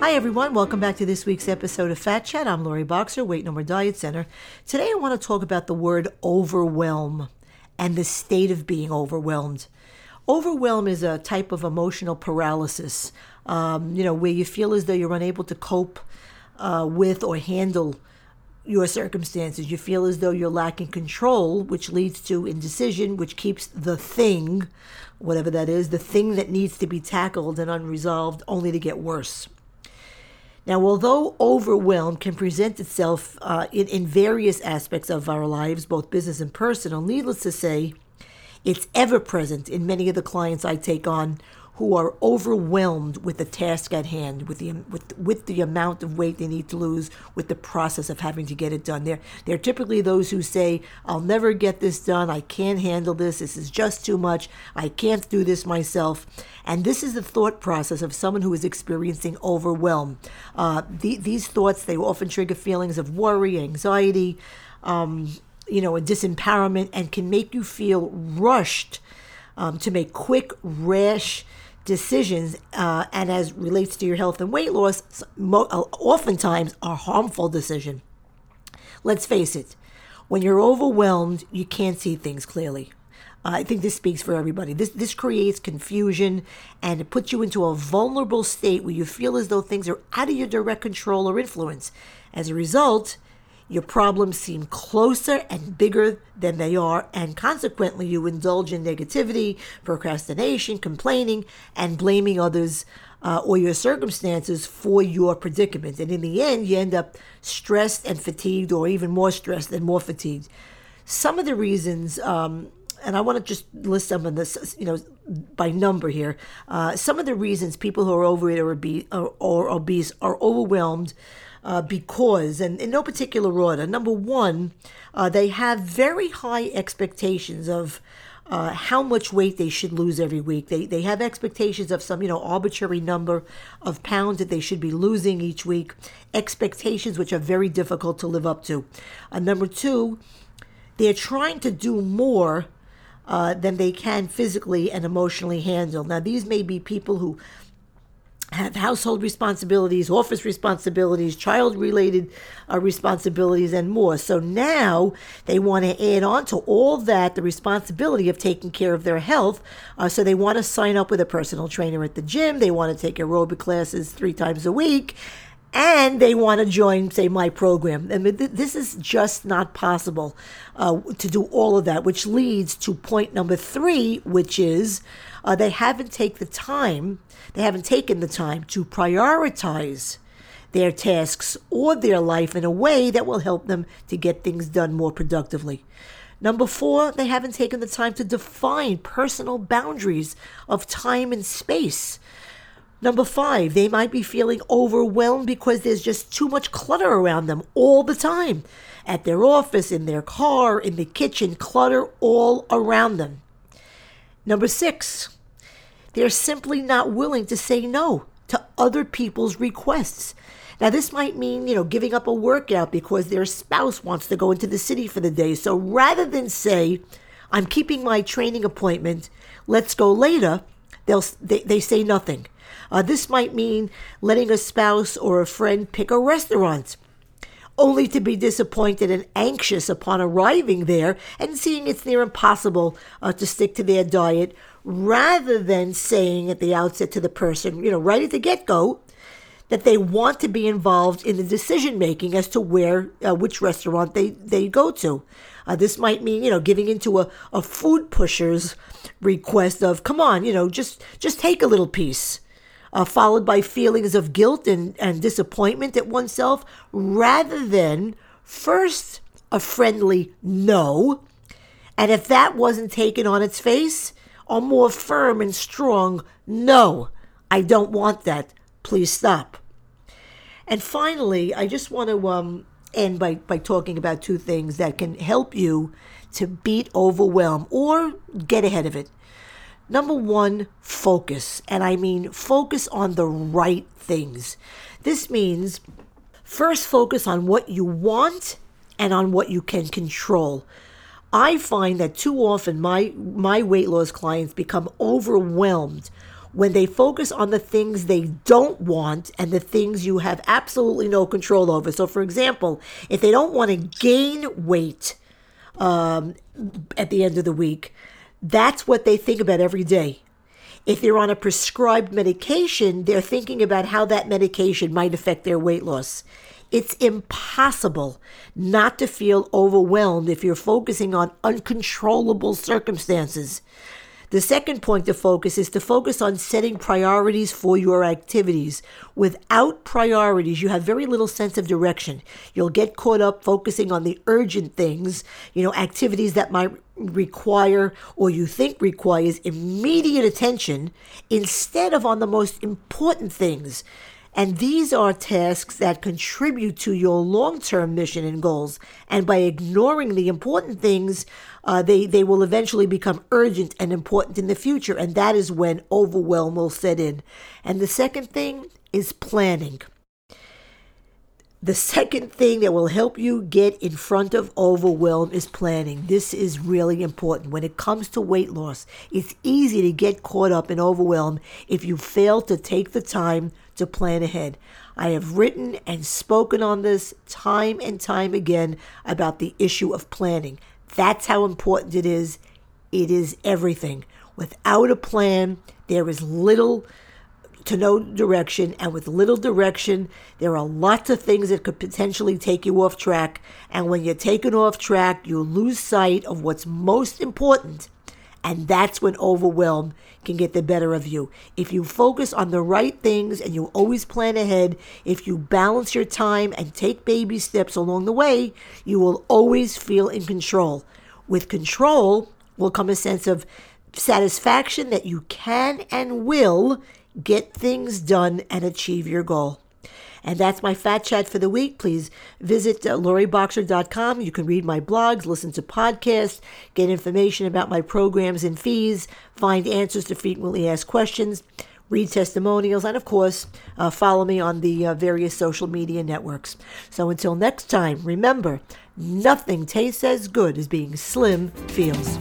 Hi, everyone. Welcome back to this week's episode of Fat Chat. I'm Lori Boxer, Weight No More Diet Center. Today, I want to talk about the word overwhelm and the state of being overwhelmed. Overwhelm is a type of emotional paralysis, um, you know, where you feel as though you're unable to cope uh, with or handle your circumstances. You feel as though you're lacking control, which leads to indecision, which keeps the thing, whatever that is, the thing that needs to be tackled and unresolved, only to get worse. Now, although overwhelm can present itself uh, in, in various aspects of our lives, both business and personal, needless to say, it's ever present in many of the clients I take on who are overwhelmed with the task at hand, with the with with the amount of weight they need to lose, with the process of having to get it done. They're they're typically those who say, "I'll never get this done. I can't handle this. This is just too much. I can't do this myself." And this is the thought process of someone who is experiencing overwhelm. Uh, the, these thoughts they often trigger feelings of worry, anxiety. Um, you know, a disempowerment and can make you feel rushed um, to make quick, rash decisions, uh, and as relates to your health and weight loss, mo- uh, oftentimes a harmful decision. Let's face it, when you're overwhelmed, you can't see things clearly. Uh, I think this speaks for everybody. This this creates confusion and it puts you into a vulnerable state where you feel as though things are out of your direct control or influence. As a result, your problems seem closer and bigger than they are, and consequently, you indulge in negativity, procrastination, complaining, and blaming others uh, or your circumstances for your predicament. And in the end, you end up stressed and fatigued, or even more stressed and more fatigued. Some of the reasons, um, and I want to just list some of this, you know, by number here. Uh, some of the reasons people who are overweight or obese, or, or obese are overwhelmed uh, because, and in no particular order. Number one, uh, they have very high expectations of uh, how much weight they should lose every week. They, they have expectations of some, you know, arbitrary number of pounds that they should be losing each week. Expectations which are very difficult to live up to. Uh, number two, they're trying to do more uh, than they can physically and emotionally handle. Now, these may be people who have household responsibilities, office responsibilities, child related uh, responsibilities, and more. So now they want to add on to all that the responsibility of taking care of their health. Uh, so they want to sign up with a personal trainer at the gym, they want to take aerobic classes three times a week. And they want to join, say, my program. I mean, th- this is just not possible uh, to do all of that, which leads to point number three, which is uh, they haven't taken the time, they haven't taken the time to prioritize their tasks or their life in a way that will help them to get things done more productively. Number four, they haven't taken the time to define personal boundaries of time and space. Number five, they might be feeling overwhelmed because there's just too much clutter around them all the time. At their office, in their car, in the kitchen, clutter all around them. Number six, they're simply not willing to say no to other people's requests. Now, this might mean, you know, giving up a workout because their spouse wants to go into the city for the day. So rather than say, I'm keeping my training appointment, let's go later, they'll, they, they say nothing. Uh, this might mean letting a spouse or a friend pick a restaurant only to be disappointed and anxious upon arriving there and seeing it's near impossible uh, to stick to their diet, rather than saying at the outset to the person, you know, right at the get go, that they want to be involved in the decision making as to where, uh, which restaurant they, they go to. Uh, this might mean, you know, giving into a, a food pusher's request of, come on, you know, just just take a little piece uh, followed by feelings of guilt and, and disappointment at oneself, rather than first a friendly no. And if that wasn't taken on its face, a more firm and strong no, I don't want that. Please stop. And finally, I just want to um, end by, by talking about two things that can help you to beat overwhelm or get ahead of it. Number one, focus. And I mean focus on the right things. This means first focus on what you want and on what you can control. I find that too often my, my weight loss clients become overwhelmed when they focus on the things they don't want and the things you have absolutely no control over. So, for example, if they don't want to gain weight um, at the end of the week, that's what they think about every day. If they're on a prescribed medication, they're thinking about how that medication might affect their weight loss. It's impossible not to feel overwhelmed if you're focusing on uncontrollable circumstances. The second point to focus is to focus on setting priorities for your activities. Without priorities, you have very little sense of direction. You'll get caught up focusing on the urgent things, you know, activities that might require or you think requires immediate attention instead of on the most important things. And these are tasks that contribute to your long term mission and goals. And by ignoring the important things, uh, they, they will eventually become urgent and important in the future. And that is when overwhelm will set in. And the second thing is planning. The second thing that will help you get in front of overwhelm is planning. This is really important. When it comes to weight loss, it's easy to get caught up in overwhelm if you fail to take the time to plan ahead. I have written and spoken on this time and time again about the issue of planning. That's how important it is. It is everything. Without a plan, there is little to no direction, and with little direction, there are lots of things that could potentially take you off track. And when you're taken off track, you lose sight of what's most important, and that's when overwhelm can get the better of you. If you focus on the right things and you always plan ahead, if you balance your time and take baby steps along the way, you will always feel in control. With control will come a sense of satisfaction that you can and will get things done and achieve your goal. And that's my fat chat for the week. Please visit uh, loriboxer.com. You can read my blogs, listen to podcasts, get information about my programs and fees, find answers to frequently asked questions, read testimonials, and of course, uh, follow me on the uh, various social media networks. So until next time, remember, nothing tastes as good as being slim feels.